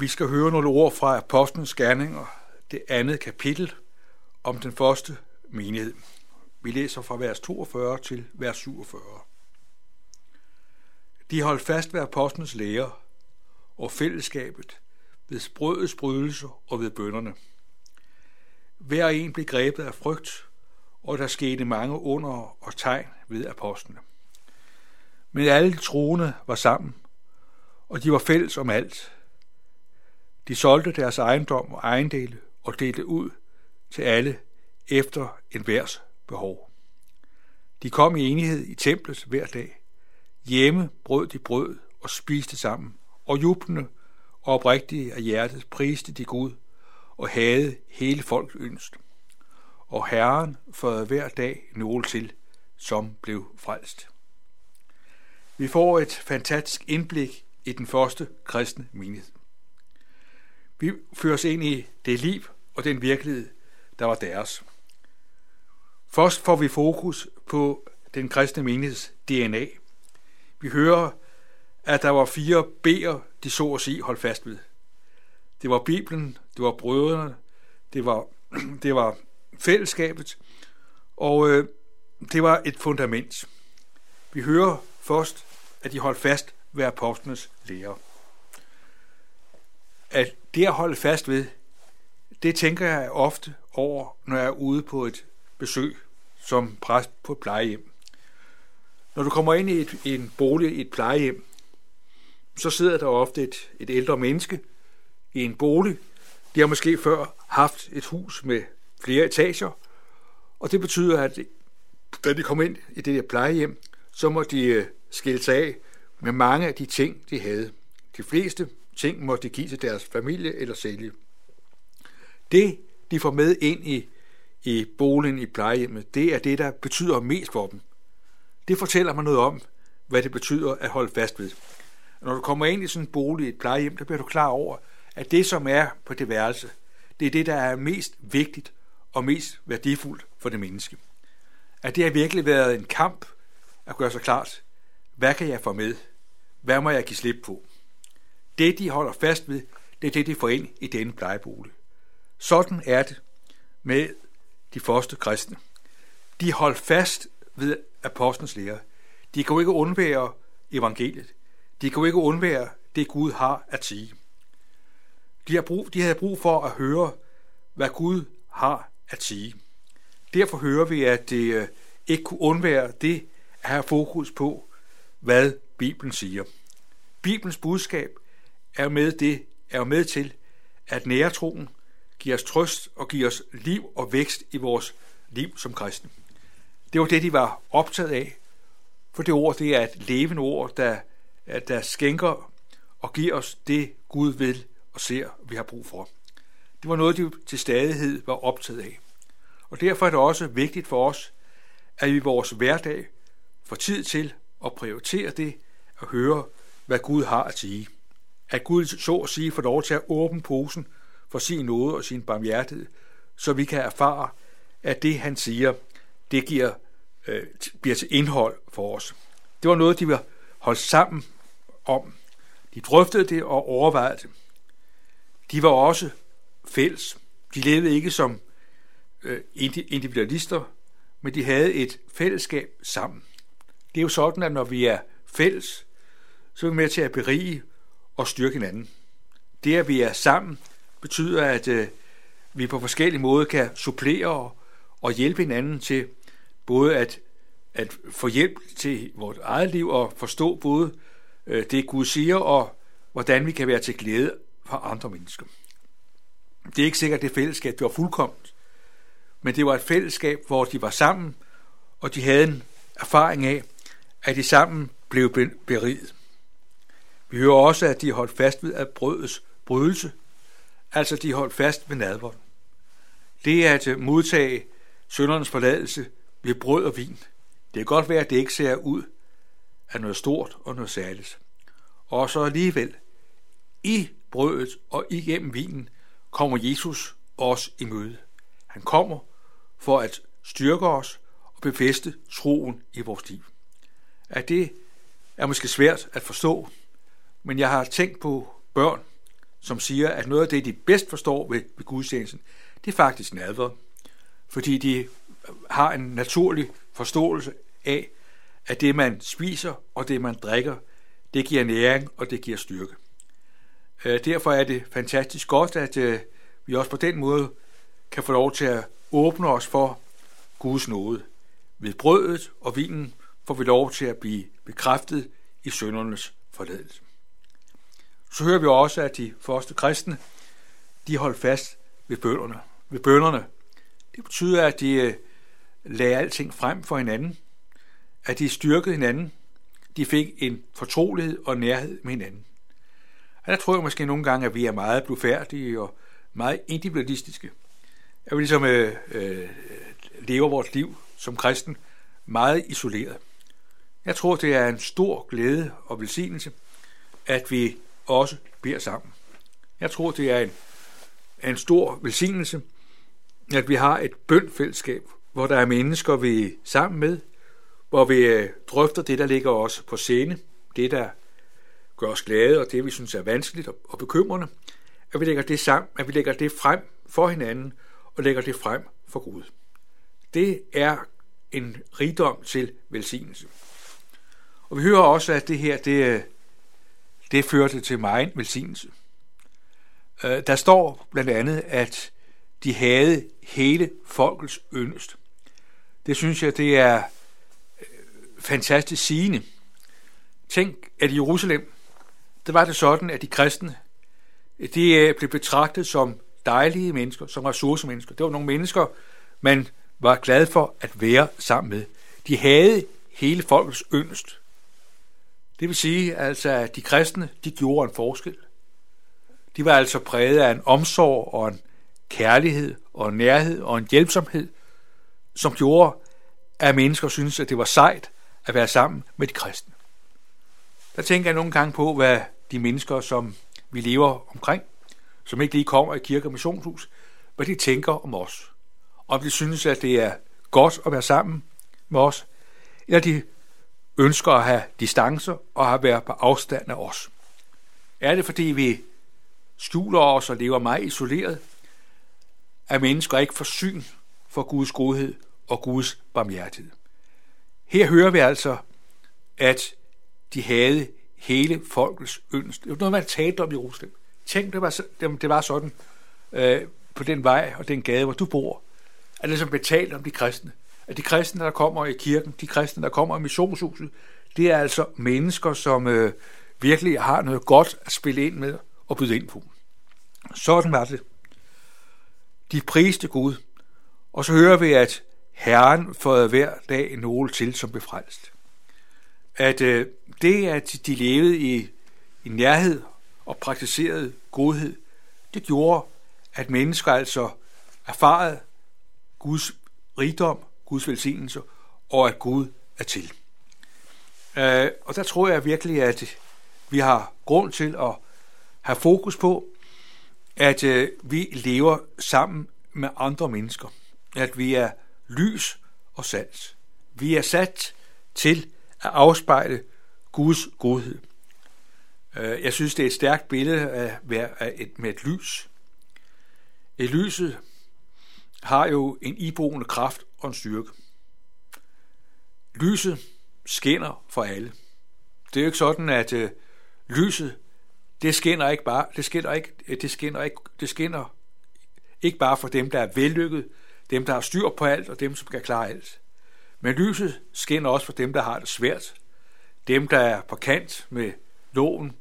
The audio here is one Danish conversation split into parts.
Vi skal høre nogle ord fra Apostlenes Gerninger, det andet kapitel om den første menighed. Vi læser fra vers 42 til vers 47. De holdt fast ved apostlenes lære og fællesskabet, ved sprødets brydelse og ved bønderne. Hver en blev grebet af frygt, og der skete mange under og tegn ved apostlene. Men alle troende var sammen, og de var fælles om alt. De solgte deres ejendom og ejendele og delte ud til alle efter enhver's behov. De kom i enighed i templet hver dag. Hjemme brød de brød og spiste sammen, og jublende og oprigtige af hjertet priste de Gud og havde hele folk ønst. Og Herren førte hver dag nogle til, som blev frelst. Vi får et fantastisk indblik i den første kristne menighed. Vi føres ind i det liv og den virkelighed, der var deres. Først får vi fokus på den kristne menigheds DNA. Vi hører, at der var fire B'er, de så at sige holdt fast ved. Det var Bibelen, det var brødrene, det var, det var fællesskabet, og øh, det var et fundament. Vi hører først, at de holdt fast ved apostlenes lære. At det at holde fast ved, det tænker jeg ofte over, når jeg er ude på et besøg som præst på et plejehjem. Når du kommer ind i et, en bolig i et plejehjem, så sidder der ofte et, et ældre menneske i en bolig. De har måske før haft et hus med flere etager, og det betyder, at da de kommer ind i det der plejehjem, så må de øh, skille sig af med mange af de ting, de havde. De fleste ting måtte de give til deres familie eller sælge. Det, de får med ind i, i boligen i plejehjemmet, det er det, der betyder mest for dem. Det fortæller mig noget om, hvad det betyder at holde fast ved. Når du kommer ind i sådan en bolig, et plejehjem, der bliver du klar over, at det, som er på det værelse, det er det, der er mest vigtigt og mest værdifuldt for det menneske. At det har virkelig været en kamp at gøre sig klart, hvad kan jeg få med? Hvad må jeg give slip på? Det, de holder fast ved, det er det, de får ind i denne plejebolig. Sådan er det med de første kristne. De holdt fast ved apostlens lære. De kunne ikke undvære evangeliet. De kunne ikke undvære det, Gud har at sige. De, har brug, de havde brug for at høre, hvad Gud har at sige. Derfor hører vi, at det øh, ikke kunne undvære det at have fokus på, hvad Bibelen siger. Bibelens budskab er med det er med til at nære troen, give os trøst og give os liv og vækst i vores liv som kristne. Det var det, de var optaget af, for det ord, det er et levende ord, der, der skænker og giver os det, Gud vil og ser, vi har brug for. Det var noget, de til stadighed var optaget af. Og derfor er det også vigtigt for os, at vi i vores hverdag får tid til at prioritere det og høre, hvad Gud har at sige. At Gud så at sige får lov til at åbne posen for sin nåde og sin barmhjertighed, så vi kan erfare, at det han siger, det giver, øh, bliver til indhold for os. Det var noget, de var holdt sammen om. De drøftede det og overvejede det. De var også fælles. De levede ikke som øh, individualister, men de havde et fællesskab sammen. Det er jo sådan, at når vi er fælles, så er vi med til at berige og styrke hinanden. Det, at vi er sammen, betyder, at øh, vi på forskellige måder kan supplere og, og hjælpe hinanden til både at, at få hjælp til vores eget liv og forstå både øh, det, Gud siger, og hvordan vi kan være til glæde for andre mennesker. Det er ikke sikkert, at det fællesskab det var fuldkomt, men det var et fællesskab, hvor de var sammen, og de havde en erfaring af, at de sammen blev beriget. Vi hører også, at de holdt fast ved at brødets brydelse, altså de holdt fast ved nadvånd. Det er at modtage søndernes forladelse ved brød og vin. Det kan godt være, at det ikke ser ud af noget stort og noget særligt. Og så alligevel, i brødet og igennem vinen, kommer Jesus os i møde. Han kommer for at styrke os og befeste troen i vores liv. At det er måske svært at forstå, men jeg har tænkt på børn, som siger, at noget af det, de bedst forstår ved, ved gudstjenesten, det er faktisk nadver. Fordi de har en naturlig forståelse af, at det, man spiser og det, man drikker, det giver næring og det giver styrke. Øh, derfor er det fantastisk godt, at øh, vi også på den måde kan få lov til at åbne os for Guds nåde. Ved brødet og vinen får vi lov til at blive bekræftet i søndernes forladelse. Så hører vi også, at de første kristne, de holdt fast ved bønderne. Ved bønderne. Det betyder, at de øh, lagde alting frem for hinanden, at de styrkede hinanden, de fik en fortrolighed og nærhed med hinanden. Og der tror jeg måske nogle gange, at vi er meget blufærdige og meget individualistiske. At vi ligesom øh, øh, lever vores liv som kristen meget isoleret. Jeg tror, det er en stor glæde og velsignelse, at vi også beder sammen. Jeg tror, det er en, en stor velsignelse, at vi har et bønfællesskab, hvor der er mennesker, vi er sammen med, hvor vi øh, drøfter det, der ligger os på scene, det, der gør os glade, og det, vi synes er vanskeligt og bekymrende, at vi lægger det sammen, at vi lægger det frem for hinanden, og lægger det frem for Gud. Det er en rigdom til velsignelse. Og vi hører også, at det her, det, øh, det førte til meget velsignelse. Øh, der står blandt andet, at de havde hele folkets yndest. Det synes jeg, det er øh, fantastisk sigende. Tænk, at i Jerusalem, der var det sådan, at de kristne, de øh, blev betragtet som dejlige mennesker, som ressourcemennesker. Det var nogle mennesker, man var glad for at være sammen med. De havde hele folkets yndest. Det vil sige, altså, at de kristne, de gjorde en forskel. De var altså præget af en omsorg og en kærlighed og en nærhed og en hjælpsomhed, som gjorde, at mennesker synes, at det var sejt at være sammen med de kristne. Der tænker jeg nogle gange på, hvad de mennesker, som vi lever omkring, som ikke lige kommer i kirke og missionshus, hvad de tænker om os. Om de synes, at det er godt at være sammen med os, eller de ønsker at have distancer og at være på afstand af os. Er det, fordi vi skjuler os og lever meget isoleret, at mennesker ikke får syn for Guds godhed og Guds barmhjertighed. Her hører vi altså, at de havde hele folkets ønske. Det var noget, man talte om i Jerusalem. Tænk, det var, det var sådan øh, på den vej og den gade, hvor du bor, at det ligesom som betalt om de kristne. At de kristne, der kommer i kirken, de kristne, der kommer i missionshuset, det er altså mennesker, som øh, virkelig har noget godt at spille ind med og byde ind på. Sådan var det. De priste Gud, og så hører vi, at Herren får hver dag nogle til som befrelst. At øh, det, at de levede i, i nærhed og praktiserede godhed, det gjorde, at mennesker altså erfarede Guds rigdom, Guds velsignelse, og at Gud er til. Øh, og der tror jeg virkelig, at vi har grund til at have fokus på, at øh, vi lever sammen med andre mennesker. At vi er lys og salt. Vi er sat til at afspejle Guds godhed. Øh, jeg synes, det er et stærkt billede at af et, med et lys. Et lyset har jo en iboende kraft og en styrke. Lyset skinner for alle. Det er jo ikke sådan, at øh, lyset, det skinner ikke bare, det skinner ikke, øh, det skinner ikke, det skinner ikke bare for dem, der er vellykket, dem, der har styr på alt, og dem, som kan klare alt. Men lyset skinner også for dem, der har det svært, dem, der er på kant med loven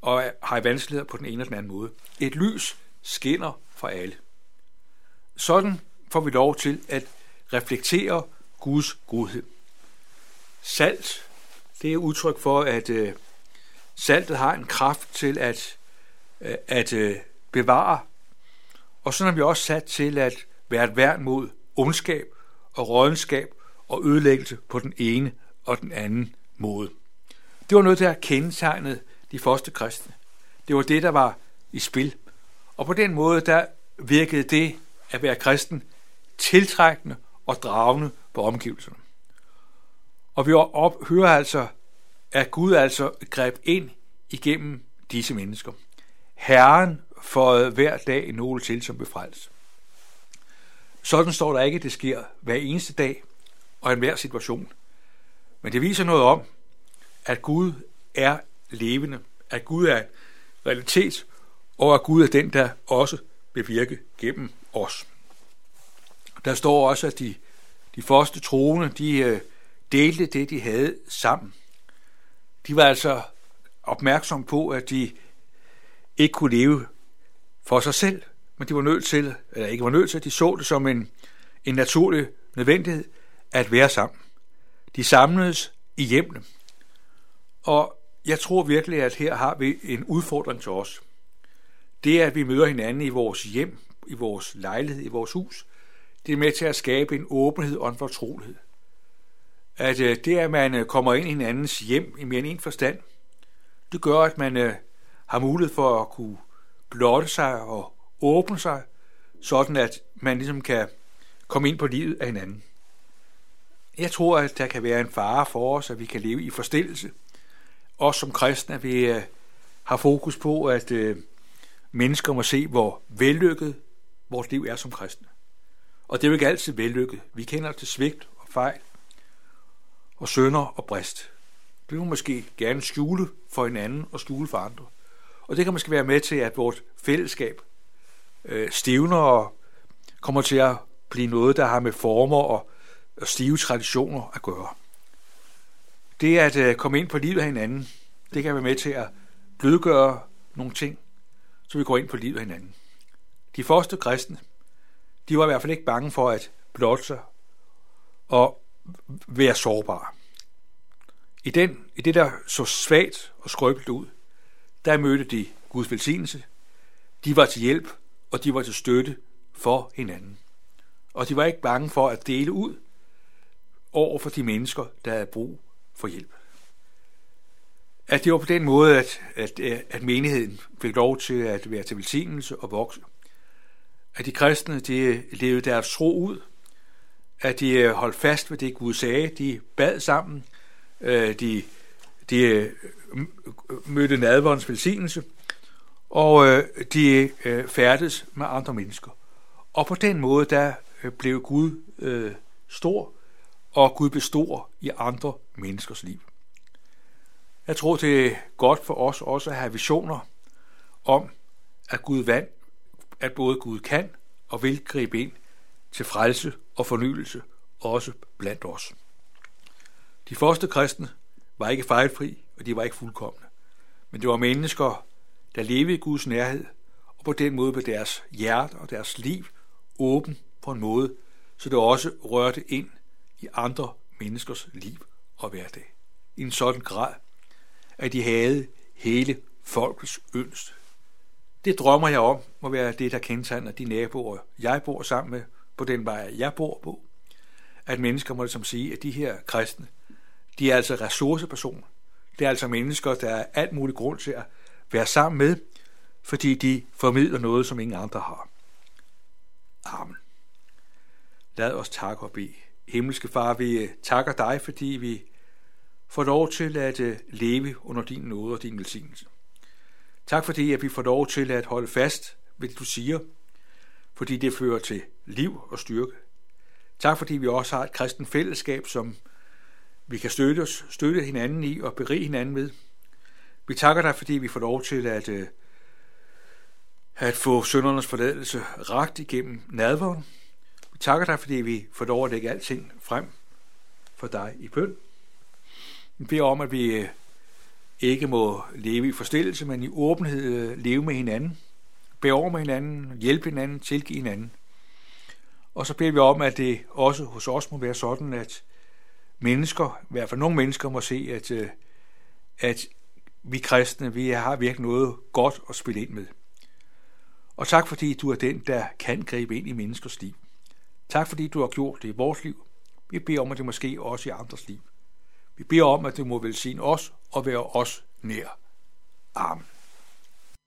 og har vanskeligheder på den ene eller den anden måde. Et lys skinner for alle. Sådan får vi lov til at reflekterer Guds godhed. Salt, det er udtryk for, at øh, saltet har en kraft til at, øh, at øh, bevare. Og sådan er vi også sat til at være et værn mod ondskab og rådenskab og ødelæggelse på den ene og den anden måde. Det var noget, der kendetegnede de første kristne. Det var det, der var i spil. Og på den måde, der virkede det at være kristen tiltrækkende og dragende på omgivelserne. Og vi op, hører altså, at Gud altså greb ind igennem disse mennesker. Herren for hver dag nogle til som befrelst. Sådan står der ikke, at det sker hver eneste dag og i enhver situation. Men det viser noget om, at Gud er levende, at Gud er en realitet, og at Gud er den, der også bevirke gennem os. Der står også, at de, de første troende, de øh, delte det, de havde sammen. De var altså opmærksomme på, at de ikke kunne leve for sig selv, men de var nødt til, eller ikke var nødt til, de så det som en, en naturlig nødvendighed at være sammen. De samledes i hjemmene. Og jeg tror virkelig, at her har vi en udfordring til os. Det er, at vi møder hinanden i vores hjem, i vores lejlighed, i vores hus, det er med til at skabe en åbenhed og en fortrolighed. At øh, det, at man øh, kommer ind i hinandens hjem i mere end en forstand, det gør, at man øh, har mulighed for at kunne blotte sig og åbne sig, sådan at man ligesom kan komme ind på livet af hinanden. Jeg tror, at der kan være en fare for os, at vi kan leve i forstillelse. Også som kristne, at vi har fokus på, at mennesker må se, hvor vellykket vores liv er som kristne. Og det er jo ikke altid vellykket. Vi kender til svigt og fejl, og sønder og brist. Det vil måske gerne skjule for hinanden og skjule for andre. Og det kan måske være med til, at vores fællesskab øh, stivner og kommer til at blive noget, der har med former og, og stive traditioner at gøre. Det at øh, komme ind på livet af hinanden, det kan være med til at blødgøre nogle ting, så vi går ind på livet af hinanden. De første kristne, de var i hvert fald ikke bange for at blotte sig og være sårbare. I, den, I det, der så svagt og skrøbeligt ud, der mødte de Guds velsignelse. De var til hjælp, og de var til støtte for hinanden. Og de var ikke bange for at dele ud over for de mennesker, der havde brug for hjælp. At det var på den måde, at, at, at menigheden fik lov til at være til velsignelse og vokse at de kristne de levede deres tro ud, at de øh, holdt fast ved det, Gud sagde. De bad sammen, øh, de, de øh, mødte nadvåndens velsignelse, og de færdes med andre mennesker. Og på den måde, der blev Gud stor, og Gud består i andre menneskers liv. Jeg tror, det er godt for os også at have visioner om, at Gud vandt at både Gud kan og vil gribe ind til frelse og fornyelse, også blandt os. De første kristne var ikke fejlfri, og de var ikke fuldkommende. Men det var mennesker, der levede i Guds nærhed, og på den måde blev deres hjerte og deres liv åben på en måde, så det også rørte ind i andre menneskers liv og hverdag. I en sådan grad, at de havde hele folkets ønsk det drømmer jeg om, må være det, der kendetegner de naboer, jeg bor sammen med, på den vej, jeg bor på. At mennesker må ligesom sige, at de her kristne, de er altså ressourcepersoner. Det er altså mennesker, der er alt muligt grund til at være sammen med, fordi de formidler noget, som ingen andre har. Amen. Lad os takke og bede. Himmelske Far, vi øh, takker dig, fordi vi får lov til at øh, leve under din nåde og din velsignelse. Tak fordi, at vi får lov til at holde fast ved det, du siger, fordi det fører til liv og styrke. Tak fordi vi også har et kristen fællesskab, som vi kan støtte os, støtte hinanden i og berige hinanden med. Vi takker dig, fordi vi får lov til at, øh, at få søndernes forladelse ragt igennem nadvåren. Vi takker dig, fordi vi får lov at lægge alting frem for dig i bøn. Vi beder om, at vi øh, ikke må leve i forstillelse, men i åbenhed øh, leve med hinanden, bære over med hinanden, hjælpe hinanden, tilgive hinanden. Og så beder vi om, at det også hos os må være sådan, at mennesker, i hvert fald nogle mennesker, må se, at, øh, at vi kristne, vi har virkelig noget godt at spille ind med. Og tak fordi du er den, der kan gribe ind i menneskers liv. Tak fordi du har gjort det i vores liv. Vi beder om, at det måske også i andres liv. Vi beder om, at du må velsigne os og være os nær. Amen.